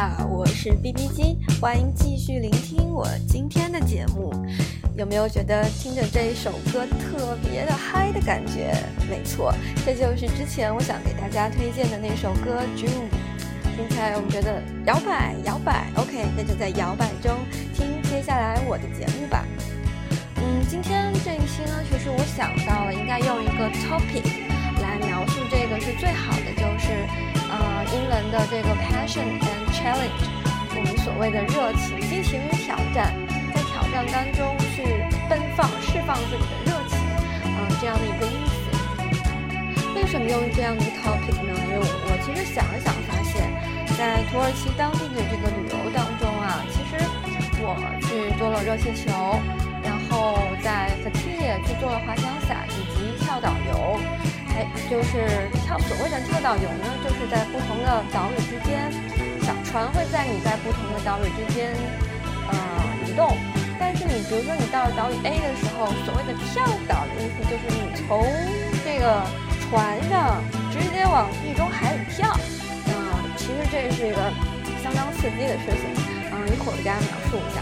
好，我是 B B 机，欢迎继续聆听我今天的节目。有没有觉得听着这一首歌特别的嗨的感觉？没错，这就是之前我想给大家推荐的那首歌《Dream》。听起来我们觉得摇摆摇摆，OK，那就在摇摆中听接下来我的节目吧。嗯，今天这一期呢，其实我想到了应该用一个 topic 来描述这个是最好的，就是呃英文的这个 passion and challenge，我们所谓的热情、激情与挑战，在挑战当中去奔放、释放自己的热情，啊这样的一个意思。为什么用这样的 topic 呢？因为我我其实想了想，发现，在土耳其当地的这个旅游当中啊，其实我去坐了热气球。然后在 f a t i 去做了滑翔伞以及跳岛游，还就是跳所谓的跳岛游呢，就是在不同的岛屿之间，小船会在你在不同的岛屿之间呃移动。但是你比如说你到了岛屿 A 的时候，所谓的跳岛的意思就是你从这个船上直接往地中海里跳。嗯，其实这是一个相当刺激的事情。嗯，一会儿给大家描述一下。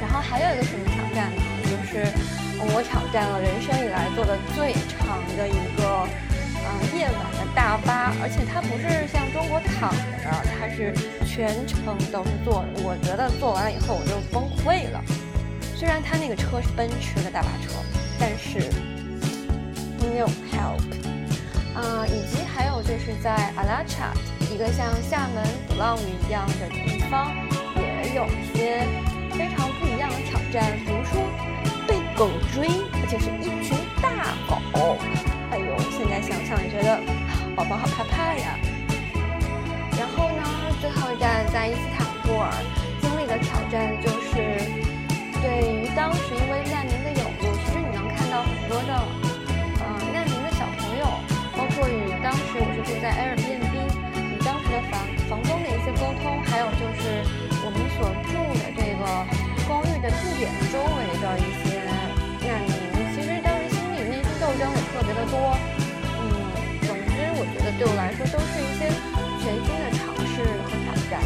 然后还有一个什么挑？战呢，就是我挑战了人生最长的一个呃夜晚的大巴，而且它不是像中国躺着，它是全程都是坐。我觉得坐完了以后我就崩溃了。虽然它那个车是奔驰的大巴车，但是 no help 啊，以及还有就是在阿拉恰一个像厦门鼓浪屿一样的地方，也有些非常不一样的挑战。狗追，而且是一群大狗。哎呦，现在想想也觉得宝宝好怕怕呀。然后呢，最后一站在伊斯坦布尔经历的挑战就是，对于当时因为难民的涌入，其实你能看到很多的呃难民的小朋友，包括与当时我是住在 Airbnb，与当时的房房东的一些沟通，还有就是我们所住的这个公寓的地点周围的一些。多，嗯，总之我觉得对我来说都是一些全新的尝试和挑战。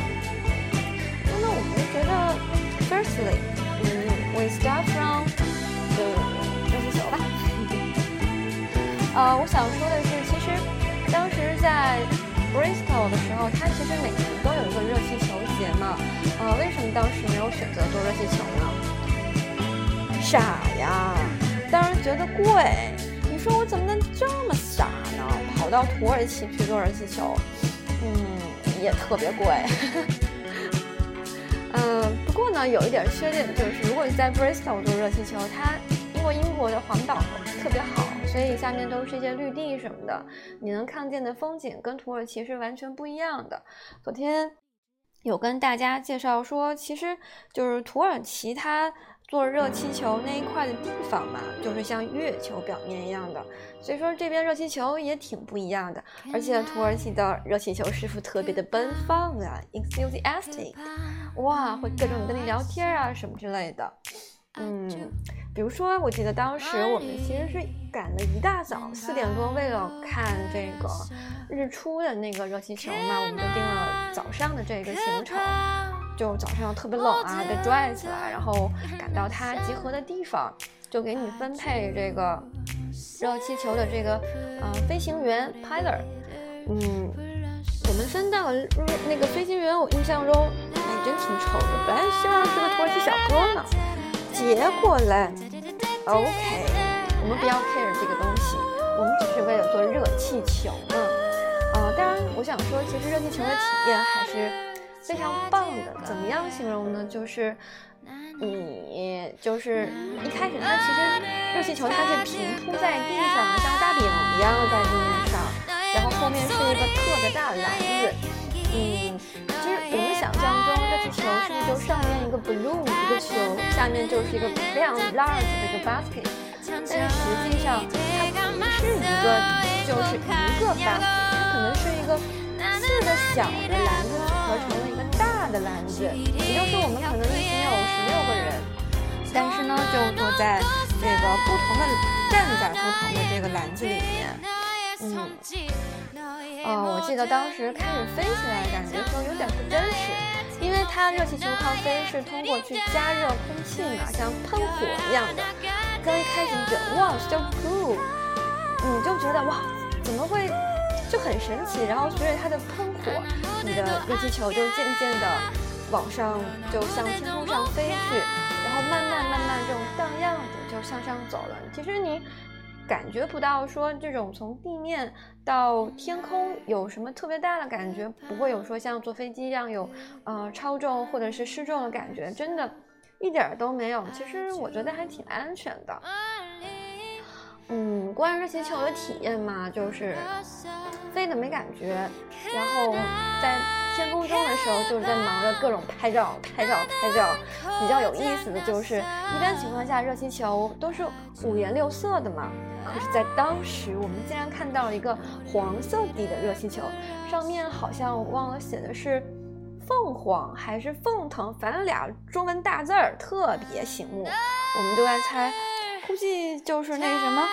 那么我们觉得，firstly，嗯，we start from 就热气球吧。呃，我想说的是，其实当时在 Bristol 的时候，它其实每年都有一个热气球节嘛。呃，为什么当时没有选择做热气球呢？傻呀，当然觉得贵。你说我怎么能这么傻呢？跑到土耳其去做热气球，嗯，也特别贵。嗯，不过呢，有一点缺点就是，如果你在 Bristol 做热气球，它因为英国的环岛特别好，所以下面都是一些绿地什么的，你能看见的风景跟土耳其是完全不一样的。昨天有跟大家介绍说，其实就是土耳其它。做热气球那一块的地方嘛，就是像月球表面一样的，所以说这边热气球也挺不一样的。而且土耳其的热气球师傅特别的奔放啊，enthusiastic，哇，会各种跟你聊天啊什么之类的。嗯，比如说，我记得当时我们其实是赶了一大早四点多，为了看这个日出的那个热气球嘛，我们就定了早上的这个行程。就早上特别冷啊，被拽起来，然后赶到它集合的地方，就给你分配这个热气球的这个呃飞行员 pilot。嗯，我们分到了那个飞行员，我印象中哎真挺丑的，本来希望是个土耳其小哥呢，结果嘞，OK，我们不要 care 这个东西，我们只是为了做热气球呢。呃，当然我想说，其实热气球的体验还是。非常棒的，怎么样形容呢？就是你就是一开始它其实热气球它是平铺在地上，像大饼一样在地上，然后后面是一个特别大的篮子。嗯，其实我们想象中热气球是不是就上面一个 balloon 一个球，下面就是一个非常 large 的一个 basket？但是实际上它不是一个，就是一个 basket，它可能是一个四个小的篮子合成了一个。大的篮子，也就是说我们可能一群有十六个人，但是呢，就坐在这个不同的站在不同的这个篮子里面。嗯，哦，我记得当时开始飞起来的，感觉说有点不真实，因为它热气球靠飞是通过去加热空气嘛，像喷火一样的。刚一开始觉得哇，so cool，你就觉得哇，怎么会就很神奇？然后随着它的喷火，你的热气球就渐渐的往上，就向天空上飞去，然后慢慢慢慢这种荡漾的就向上走了。其实你。感觉不到说这种从地面到天空有什么特别大的感觉，不会有说像坐飞机一样有呃超重或者是失重的感觉，真的，一点都没有。其实我觉得还挺安全的。嗯，关于热气球的体验嘛，就是飞的没感觉，然后在天空中的时候就是在忙着各种拍照、拍照、拍照。比较有意思的就是，一般情况下热气球都是五颜六色的嘛。可是，在当时，我们竟然看到了一个黄色底的热气球，上面好像忘了写的是“凤凰”还是“凤腾”，反正俩中文大字儿特别醒目。我们都在猜，估计就是那什么，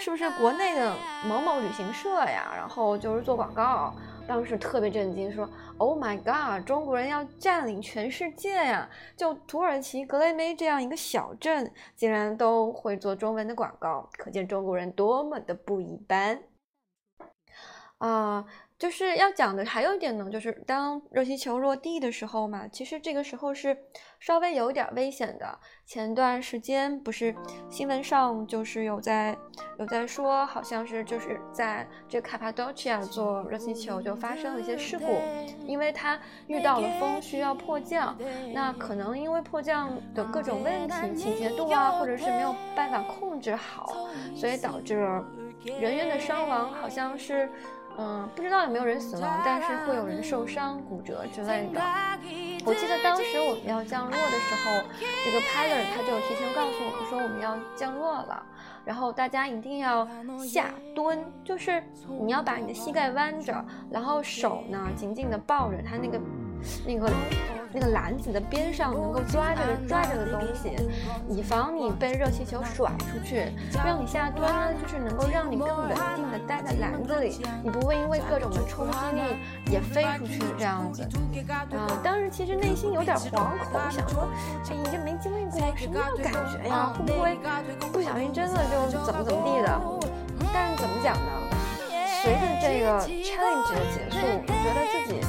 是不是国内的某某旅行社呀？然后就是做广告。当时特别震惊，说：“Oh my god，中国人要占领全世界呀！就土耳其格雷梅这样一个小镇，竟然都会做中文的广告，可见中国人多么的不一般啊！”就是要讲的还有一点呢，就是当热气球落地的时候嘛，其实这个时候是稍微有点危险的。前段时间不是新闻上就是有在有在说，好像是就是在这卡帕多奇亚做热气球就发生了一些事故，因为它遇到了风需要迫降，那可能因为迫降的各种问题，倾斜度啊，或者是没有办法控制好，所以导致人员的伤亡，好像是。嗯，不知道有没有人死亡，但是会有人受伤、骨折之类的。我记得当时我们要降落的时候，这个 pilot 他就提前告诉我们说我们要降落了，然后大家一定要下蹲，就是你要把你的膝盖弯着，然后手呢紧紧的抱着他那个那个。那个篮子的边上能够抓着抓着的东西，以防你被热气球甩出去。让你下蹲呢，就是能够让你更稳定的待在篮子里，你不会因为各种的冲击力也飞出去这样子。啊，当时其实内心有点惶恐，想说，哎，这没经历过什么样感觉呀？会不会不小心真的就怎么怎么地的？但是怎么讲呢？随着这个 challenge 的结束，我觉得自己。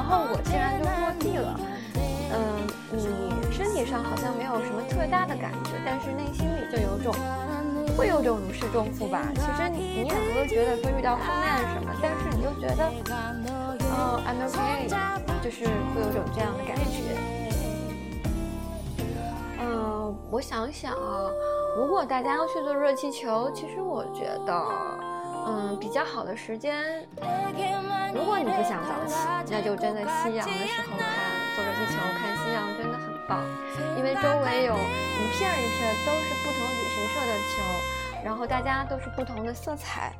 然后我竟然就落地了，嗯，你身体上好像没有什么特大的感觉，但是内心里就有种会有种如释重负吧。其实你你也不会觉得说遇到困难什么，但是你就觉得，哦，I'm okay，就是会有种这样的感觉。嗯，我想想啊，如果大家要去做热气球，其实我觉得。嗯，比较好的时间，如果你不想早起，那就真的夕阳的时候看，坐着地球看夕阳真的很棒，因为周围有一片一片都是不同旅行社的球，然后大家都是不同的色彩，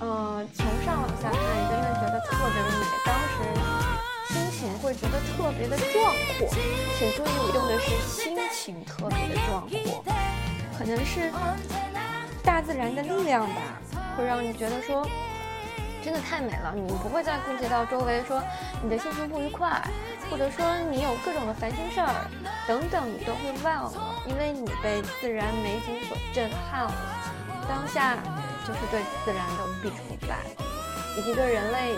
嗯，从上往下看，真的觉得特别的美，当时心情会觉得特别的壮阔，请注意我用的是心情特别的壮阔，可能是大自然的力量吧。会让你觉得说，真的太美了，你不会再顾及到周围说你的心情不愉快，或者说你有各种的烦心事儿等等，你都会忘了，因为你被自然美景所震撼了。当下就是对自然的无比崇拜，以及对人类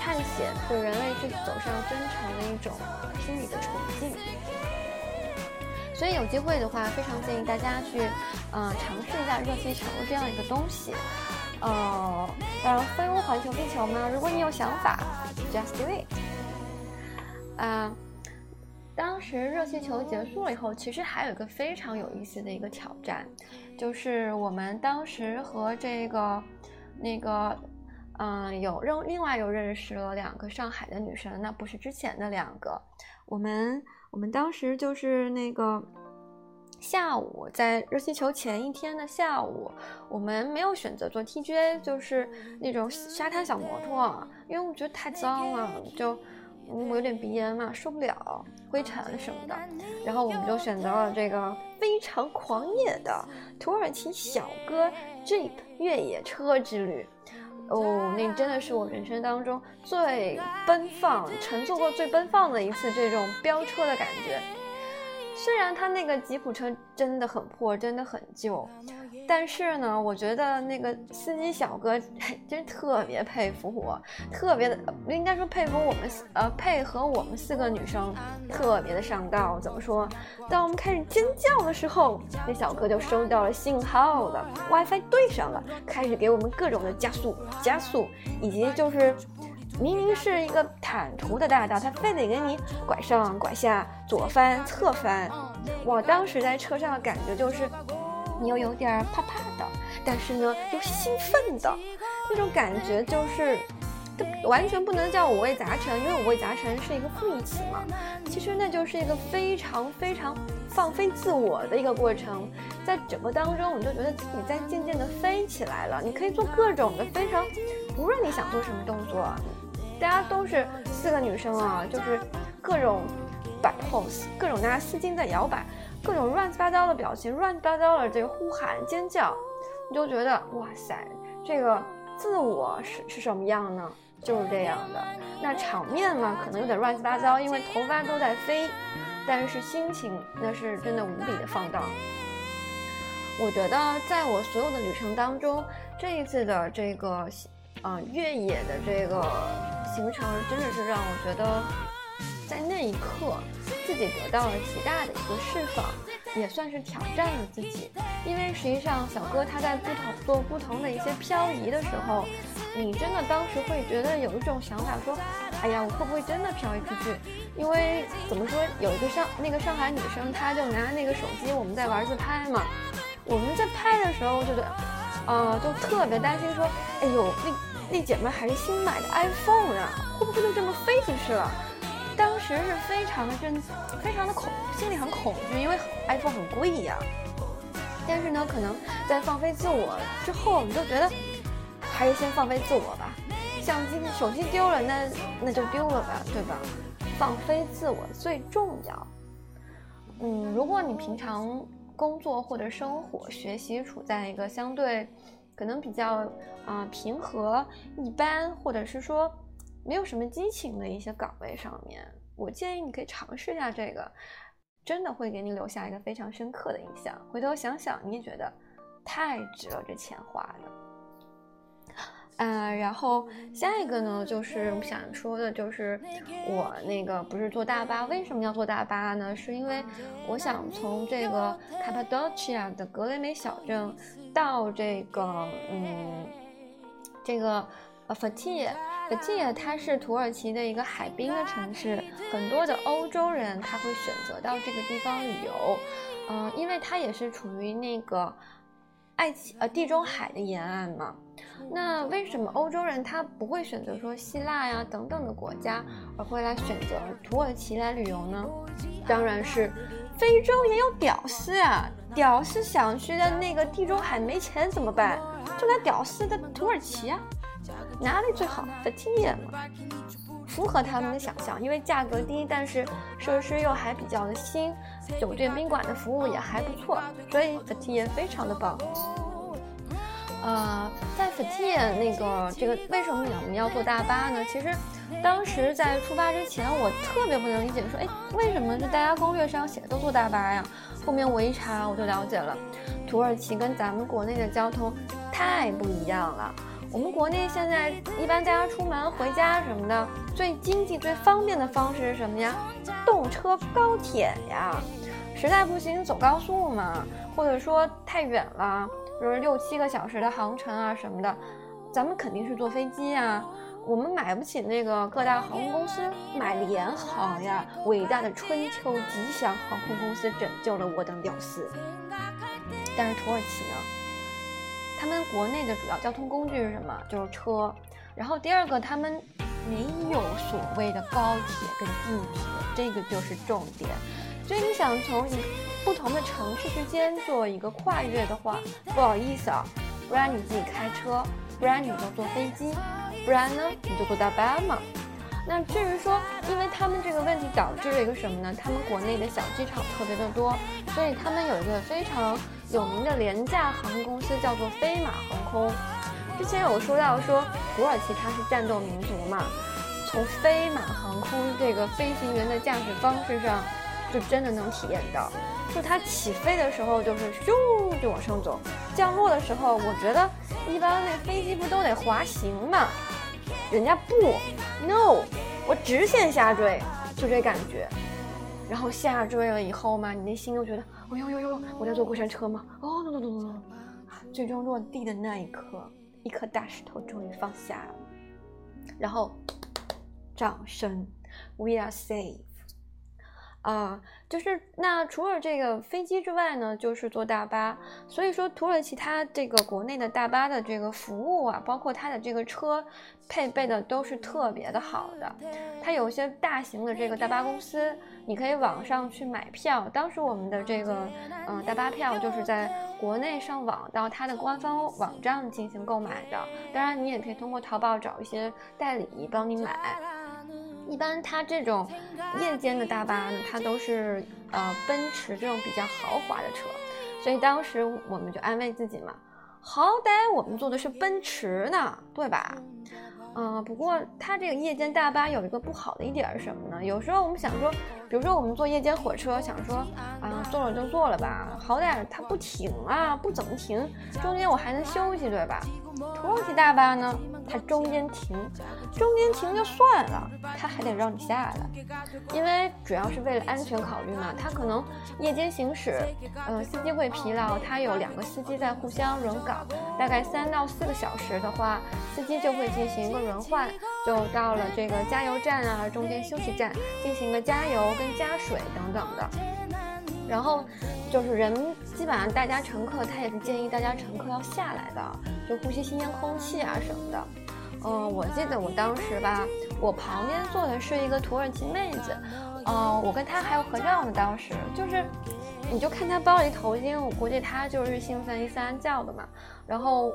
探险、对人类去走上征程的一种心理的崇敬。所以有机会的话，非常建议大家去，呃，尝试一下热气球这样一个东西。呃，当然，飞屋环球地球呢，如果你有想法，just do it。啊，当时热气球结束了以后，其实还有一个非常有意思的一个挑战，就是我们当时和这个那个，嗯，有认另外又认识了两个上海的女生，那不是之前的两个，我们。我们当时就是那个下午，在热气球前一天的下午，我们没有选择坐 TGA，就是那种沙滩小摩托，因为我觉得太脏了，就我有点鼻炎嘛，受不了灰尘什么的。然后我们就选择了这个非常狂野的土耳其小哥 Jeep 越野车之旅。哦，那真的是我人生当中最奔放、乘坐过最奔放的一次这种飙车的感觉。虽然他那个吉普车真的很破，真的很旧，但是呢，我觉得那个司机小哥 真特别佩服我，特别的应该说佩服我们呃配合我们四个女生特别的上道。怎么说？当我们开始尖叫的时候，那小哥就收到了信号了，WiFi 对上了，开始给我们各种的加速、加速，以及就是。明明是一个坦途的大道，他非得给你拐上拐下、左翻侧翻。我当时在车上的感觉就是，你又有点怕怕的，但是呢又兴奋的那种感觉，就是完全不能叫五味杂陈，因为五味杂陈是一个副义词嘛。其实那就是一个非常非常放飞自我的一个过程，在整个当中，我就觉得自己在渐渐的飞起来了。你可以做各种的非常，无论你想做什么动作。大家都是四个女生啊，就是各种摆 pose，各种大家丝巾在摇摆，各种乱七八糟的表情，乱七八糟的这个呼喊尖叫，你就觉得哇塞，这个自我是是什么样呢？就是这样的。那场面呢，可能有点乱七八糟，因为头发都在飞，但是心情那是真的无比的放荡。我觉得在我所有的旅程当中，这一次的这个。啊，越野的这个行程真的是让我觉得，在那一刻自己得到了极大的一个释放，也算是挑战了自己。因为实际上，小哥他在不同做不同的一些漂移的时候，你真的当时会觉得有一种想法，说，哎呀，我会不会真的漂移出去？因为怎么说，有一个上那个上海女生，她就拿那个手机，我们在玩自拍嘛。我们在拍的时候，就觉得，呃，就特别担心，说，哎呦，那。那姐妹还是新买的 iPhone 啊，会不会就这么飞出去了？当时是非常的震，非常的恐，心里很恐惧，因为 iPhone 很贵呀。但是呢，可能在放飞自我之后，你就觉得还是先放飞自我吧。相机、手机丢了，那那就丢了吧，对吧？放飞自我最重要。嗯，如果你平常工作或者生活、学习处在一个相对。可能比较啊平和一般，或者是说没有什么激情的一些岗位上面，我建议你可以尝试一下这个，真的会给你留下一个非常深刻的印象。回头想想，你也觉得太值了，这钱花的。啊，然后下一个呢，就是想说的，就是我那个不是坐大巴，为什么要坐大巴呢？是因为我想从这个卡帕多奇亚的格雷梅小镇到这个嗯，这个呃法蒂耶，法蒂耶它是土耳其的一个海滨的城市，很多的欧洲人他会选择到这个地方旅游，嗯，因为它也是处于那个爱奇呃地中海的沿岸嘛。那为什么欧洲人他不会选择说希腊呀等等的国家，而会来选择土耳其来旅游呢？当然是，非洲也有屌丝啊！屌丝想去的那个地中海没钱怎么办？就来屌丝的土耳其啊！哪里最好 f a t i a 嘛，符合他们的想象，因为价格低，但是设施又还比较的新，酒店宾馆的服务也还不错，所以 f a t i a 非常的棒。呃，在 f a t i 那个这个为什么我们要坐大巴呢？其实当时在出发之前，我特别不能理解，说哎，为什么这大家攻略上写的都坐大巴呀？后面我一查，我就了解了，土耳其跟咱们国内的交通太不一样了。我们国内现在一般大家出门回家什么的，最经济最方便的方式是什么呀？动车高铁呀，实在不行走高速嘛，或者说太远了。就是六七个小时的航程啊什么的，咱们肯定是坐飞机啊。我们买不起那个各大航空公司，买联航呀。伟大的春秋吉祥航空公司拯救了我等屌丝。但是土耳其呢？他们国内的主要交通工具是什么？就是车。然后第二个，他们没有所谓的高铁跟地铁，这个就是重点。所以你想从一不同的城市之间做一个跨越的话，不好意思啊，不然你自己开车，不然你就坐飞机，不然呢你就坐大巴嘛。那至于说，因为他们这个问题导致了一个什么呢？他们国内的小机场特别的多，所以他们有一个非常有名的廉价航空公司，叫做飞马航空。之前有说到说土耳其它是战斗民族嘛，从飞马航空这个飞行员的驾驶方式上，就真的能体验到，就它起飞的时候就是咻就往上走，降落的时候，我觉得一般那飞机不都得滑行嘛。人家不，no，我直线下坠，就这感觉。然后下坠了以后嘛，你内心又觉得，哦呦呦呦，我在坐过山车吗？哦，no no no no，最终落地的那一刻，一颗大石头终于放下了，然后掌声，we are safe。啊，就是那除了这个飞机之外呢，就是坐大巴。所以说，土耳其它这个国内的大巴的这个服务啊，包括它的这个车配备的都是特别的好的。它有一些大型的这个大巴公司，你可以网上去买票。当时我们的这个嗯大巴票就是在国内上网到它的官方网站进行购买的。当然，你也可以通过淘宝找一些代理帮你买。一般它这种夜间的大巴呢，它都是呃奔驰这种比较豪华的车，所以当时我们就安慰自己嘛，好歹我们坐的是奔驰呢，对吧？嗯，不过它这个夜间大巴有一个不好的一点是什么呢？有时候我们想说，比如说我们坐夜间火车，想说啊坐了就坐了吧，好歹它不停啊，不怎么停，中间我还能休息，对吧？土耳其大巴呢？它中间停，中间停就算了，它还得让你下来，因为主要是为了安全考虑嘛。它可能夜间行驶，呃，司机会疲劳，它有两个司机在互相轮岗，大概三到四个小时的话，司机就会进行一个轮换，就到了这个加油站啊，中间休息站进行个加油跟加水等等的。然后就是人，基本上大家乘客他也是建议大家乘客要下来的。就呼吸新鲜空气啊什么的，嗯，我记得我当时吧，我旁边坐的是一个土耳其妹子，嗯，我跟她还有合照呢。当时就是，你就看她包了一头巾，我估计她就是兴奋一三叫的嘛。然后，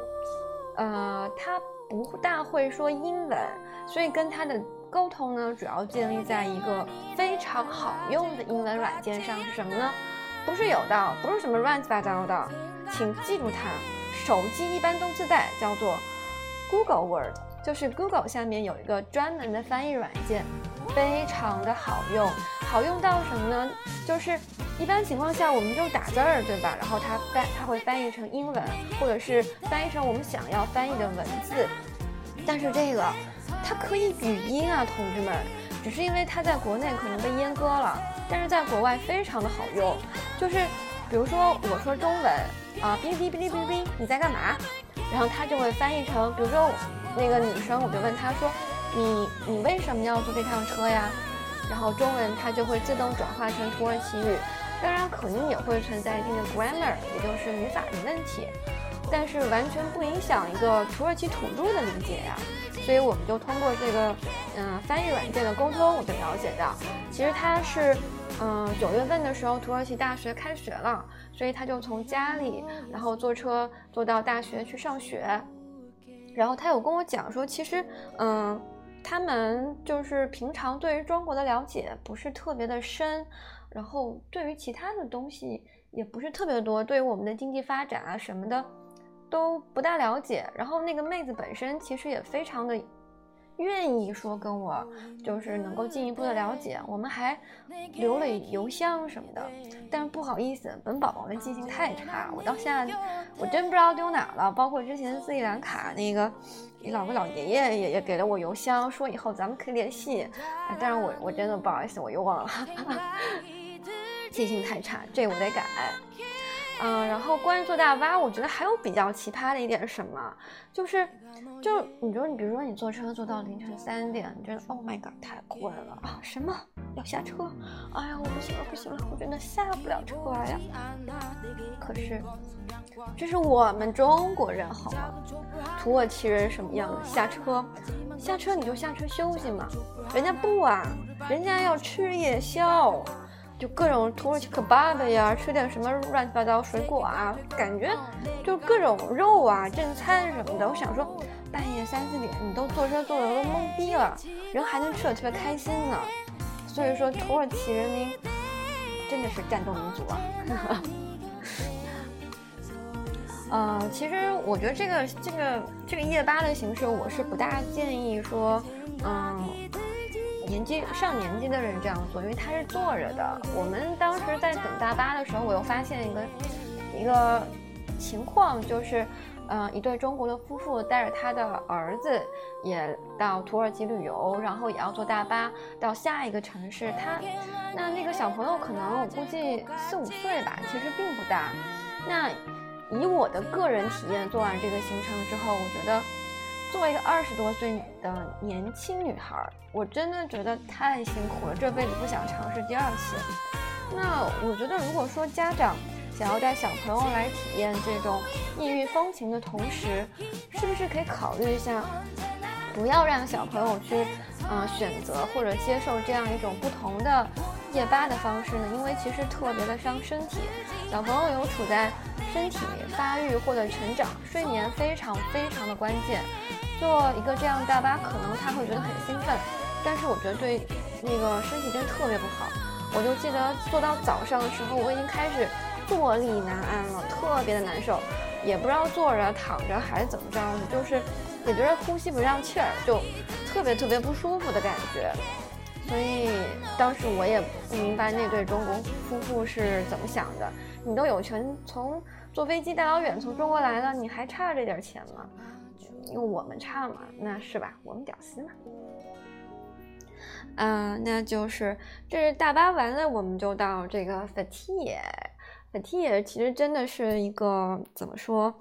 呃，她不大会说英文，所以跟她的沟通呢，主要建立在一个非常好用的英文软件上。是什么呢？不是有的，不是什么乱七八糟的，请记住它。手机一般都自带，叫做 Google Word，就是 Google 下面有一个专门的翻译软件，非常的好用，好用到什么呢？就是一般情况下我们就打字儿，对吧？然后它翻，它会翻译成英文，或者是翻译成我们想要翻译的文字。但是这个它可以语音啊，同志们，只是因为它在国内可能被阉割了，但是在国外非常的好用，就是比如说我说中文。啊，哔哩哔哩哔哩哔哩，你在干嘛？然后它就会翻译成，比如说那个女生，我就问她说，你你为什么要坐这趟车呀？然后中文它就会自动转化成土耳其语，当然肯定也会存在一定的 grammar，也就是语法的问题，但是完全不影响一个土耳其土著的理解呀。所以我们就通过这个嗯翻译软件的沟通，我就了解到，其实他是。嗯，九月份的时候，土耳其大学开学了，所以他就从家里，然后坐车坐到大学去上学。然后他有跟我讲说，其实，嗯，他们就是平常对于中国的了解不是特别的深，然后对于其他的东西也不是特别多，对于我们的经济发展啊什么的都不大了解。然后那个妹子本身其实也非常的。愿意说跟我就是能够进一步的了解，我们还留了邮箱什么的，但是不好意思，本宝宝的记性太差，我到现在我真不知道丢哪了。包括之前斯里兰卡那个你老个老爷爷也也给了我邮箱，说以后咱们可以联系，但是我我真的不好意思，我又忘了，记性太差，这我得改。嗯，然后关于坐大巴，我觉得还有比较奇葩的一点什么？就是，就你说你比如说你坐车坐到凌晨三点，你觉得 Oh my god 太困了啊？什么要下车？哎呀，我不行了，不行了，我真的下不了车呀。可是，这是我们中国人好吗？土耳其人什么样的？下车，下车你就下车休息嘛。人家不啊，人家要吃夜宵。就各种土耳其可巴的呀，吃点什么乱七八糟水果啊，感觉就各种肉啊，正餐什么的。我想说，半夜三四点，你都坐车坐的都懵逼了，人还能吃的特别开心呢。所以说，土耳其人民真的是战斗民族啊。呃，其实我觉得这个这个这个夜巴的形式，我是不大建议说，嗯，年纪上年纪的人这样做，因为他是坐着的。我们当时在等大巴的时候，我又发现一个一个情况，就是，嗯，一对中国的夫妇带着他的儿子也到土耳其旅游，然后也要坐大巴到下一个城市。他那那个小朋友可能我估计四五岁吧，其实并不大。那以我的个人体验，做完这个行程之后，我觉得作为一个二十多岁的年轻女孩，我真的觉得太辛苦了，这辈子不想尝试第二次。那我觉得，如果说家长想要带小朋友来体验这种异域风情的同时，是不是可以考虑一下，不要让小朋友去，嗯，选择或者接受这样一种不同的夜巴的方式呢？因为其实特别的伤身体，小朋友有处在。身体发育或者成长，睡眠非常非常的关键。坐一个这样大巴，可能他会觉得很兴奋，但是我觉得对那个身体真特别不好。我就记得坐到早上的时候，我已经开始坐立难安了，特别的难受，也不知道坐着躺着还是怎么着，就是也觉得呼吸不上气儿，就特别特别不舒服的感觉。所以当时我也不明白那对中国夫妇是怎么想的。你都有权从。坐飞机大老远从中国来了，你还差这点钱吗？因为我们差嘛，那是吧？我们屌丝嘛。嗯，那就是这是大巴完了，我们就到这个 Fethiye。Fethiye 其实真的是一个怎么说，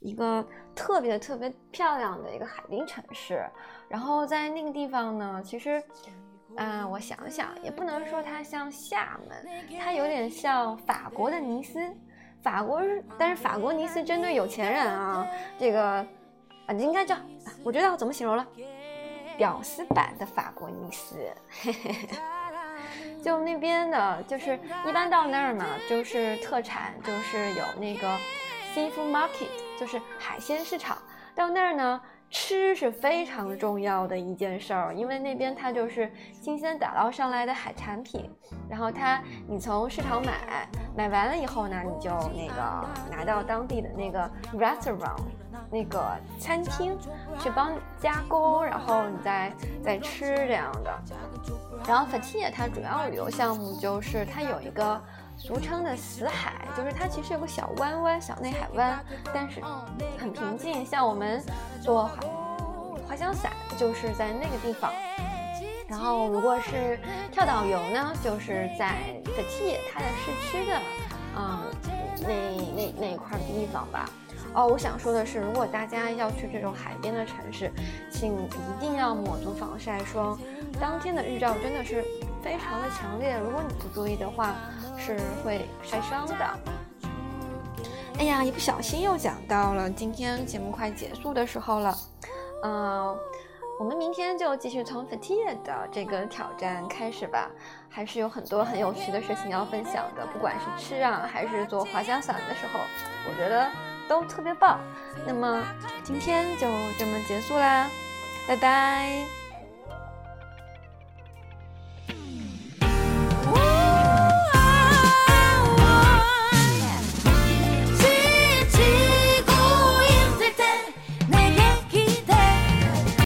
一个特别特别漂亮的一个海滨城市。然后在那个地方呢，其实，嗯，我想想，也不能说它像厦门，它有点像法国的尼斯。法国，但是法国尼斯针对有钱人啊，这个啊应该叫，我知道怎么形容了，屌丝版的法国尼斯，就那边的，就是一般到那儿嘛，就是特产，就是有那个 seafood market，就是海鲜市场，到那儿呢。吃是非常重要的一件事儿，因为那边它就是新鲜打捞上来的海产品，然后它你从市场买，买完了以后呢，你就那个拿到当地的那个 restaurant 那个餐厅去帮加工，然后你再再吃这样的。然后 f a t i a 它主要旅游项目就是它有一个。俗称的死海，就是它其实有个小弯弯、小内海湾，但是很平静。像我们坐滑滑翔伞，就是在那个地方。然后如果是跳岛游呢，就是在 f a t i 它的市区的，嗯，那那那一块地方吧。哦，我想说的是，如果大家要去这种海边的城市，请一定要抹足防晒霜。当天的日照真的是非常的强烈，如果你不注意的话。是会晒伤的。哎呀，一不小心又讲到了今天节目快结束的时候了。嗯，我们明天就继续从 Fatigue 的这个挑战开始吧。还是有很多很有趣的事情要分享的，不管是吃啊，还是做滑翔伞的时候，我觉得都特别棒。那么今天就这么结束啦，拜拜。